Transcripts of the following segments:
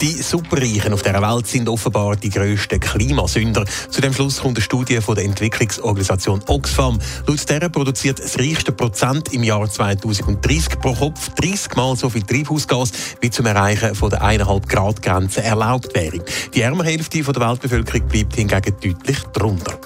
Die Superreichen auf der Welt sind offenbar die grössten Klimasünder. Zu dem Schluss kommt eine Studie von der Entwicklungsorganisation Oxfam. Laut der produziert das reichste Prozent im Jahr 2030 pro Kopf 30 Mal so viel Treibhausgas, wie zum Erreichen von der 1,5 Grad Grenze erlaubt wäre. Die ärmere Hälfte der Weltbevölkerung bleibt hingegen deutlich drunter.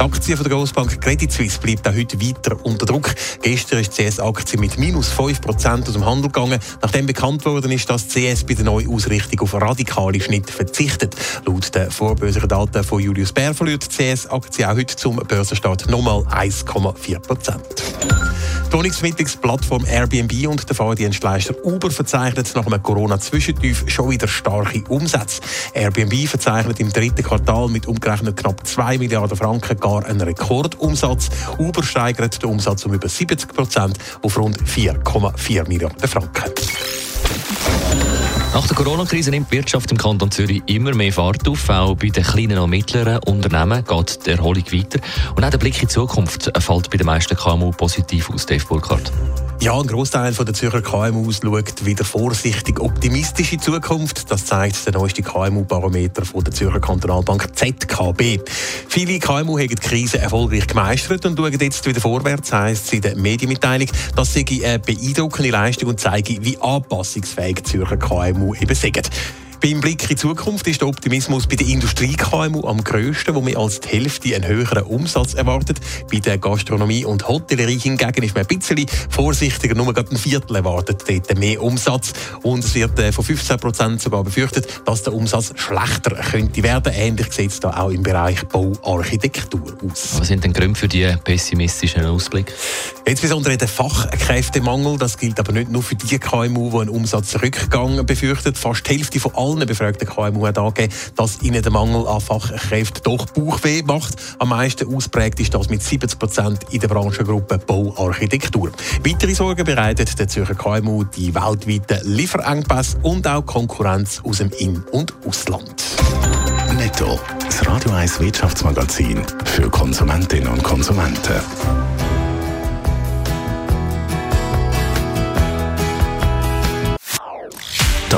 Die Aktie von der Grossbank Credit Suisse bleibt auch heute weiter unter Druck. Gestern ist die CS-Aktie mit minus 5% aus dem Handel gegangen, nachdem bekannt worden ist, dass die CS bei der Neuausrichtung auf radikale Schnitte verzichtet. Laut den vorböseren Daten von Julius Bär verliert die CS-Aktie auch heute zum Börsenstart nochmal 1,4%. Die Wohnungsvermittlungsplattform Airbnb und der Fahrdienstleister Uber verzeichnen nach einem Corona-Zwischentief schon wieder starke Umsätze. Airbnb verzeichnet im dritten Quartal mit umgerechnet knapp 2 Milliarden Franken gar einen Rekordumsatz. Uber steigert den Umsatz um über 70 Prozent auf rund 4,4 Milliarden Franken. Nach der Corona-Krise nimmt die Wirtschaft im Kanton Zürich immer mehr Fahrt auf. Auch bei den kleinen und mittleren Unternehmen geht die Erholung weiter. Und auch der Blick in die Zukunft fällt bei den meisten KMU positiv aus, Dave Burkhardt. Ja, ein Großteil der Zürcher KMUs schaut wieder vorsichtig optimistisch in Zukunft. Das zeigt der neueste KMU-Barometer der Zürcher Kantonalbank ZKB. Viele KMU haben die Krise erfolgreich gemeistert und schauen jetzt wieder vorwärts, heisst es in der Medienmitteilung. Das sei eine beeindruckende Leistung und zeige, wie anpassungsfähig die Zürcher KMU eben sind. Beim Blick in die Zukunft ist der Optimismus bei der Industrie-KMU am grössten, wo mehr als die Hälfte einen höheren Umsatz erwartet. Bei der Gastronomie und Hotellerie hingegen ist man ein bisschen vorsichtiger, nur gerade ein Viertel erwartet dort mehr Umsatz. Und es wird äh, von 15 Prozent sogar befürchtet, dass der Umsatz schlechter könnte werden. Ähnlich sieht es da auch im Bereich Bauarchitektur aus. Was sind denn Gründe für die pessimistischen Ausblick? Insbesondere der Fachkräftemangel. Das gilt aber nicht nur für die KMU, die einen Umsatzrückgang befürchten. Fast die Hälfte von allen befragten KMU hat angegeben, dass ihnen der Mangel an Fachkräften doch Bauchweh macht. Am meisten ausprägt ist das mit 70 Prozent in der Branchengruppe Bauarchitektur. Weitere Sorgen bereitet der Zürcher KMU die weltweiten Lieferengpässe und auch Konkurrenz aus dem In- und Ausland. Netto. Das Radio 1 Wirtschaftsmagazin für Konsumentinnen und Konsumenten.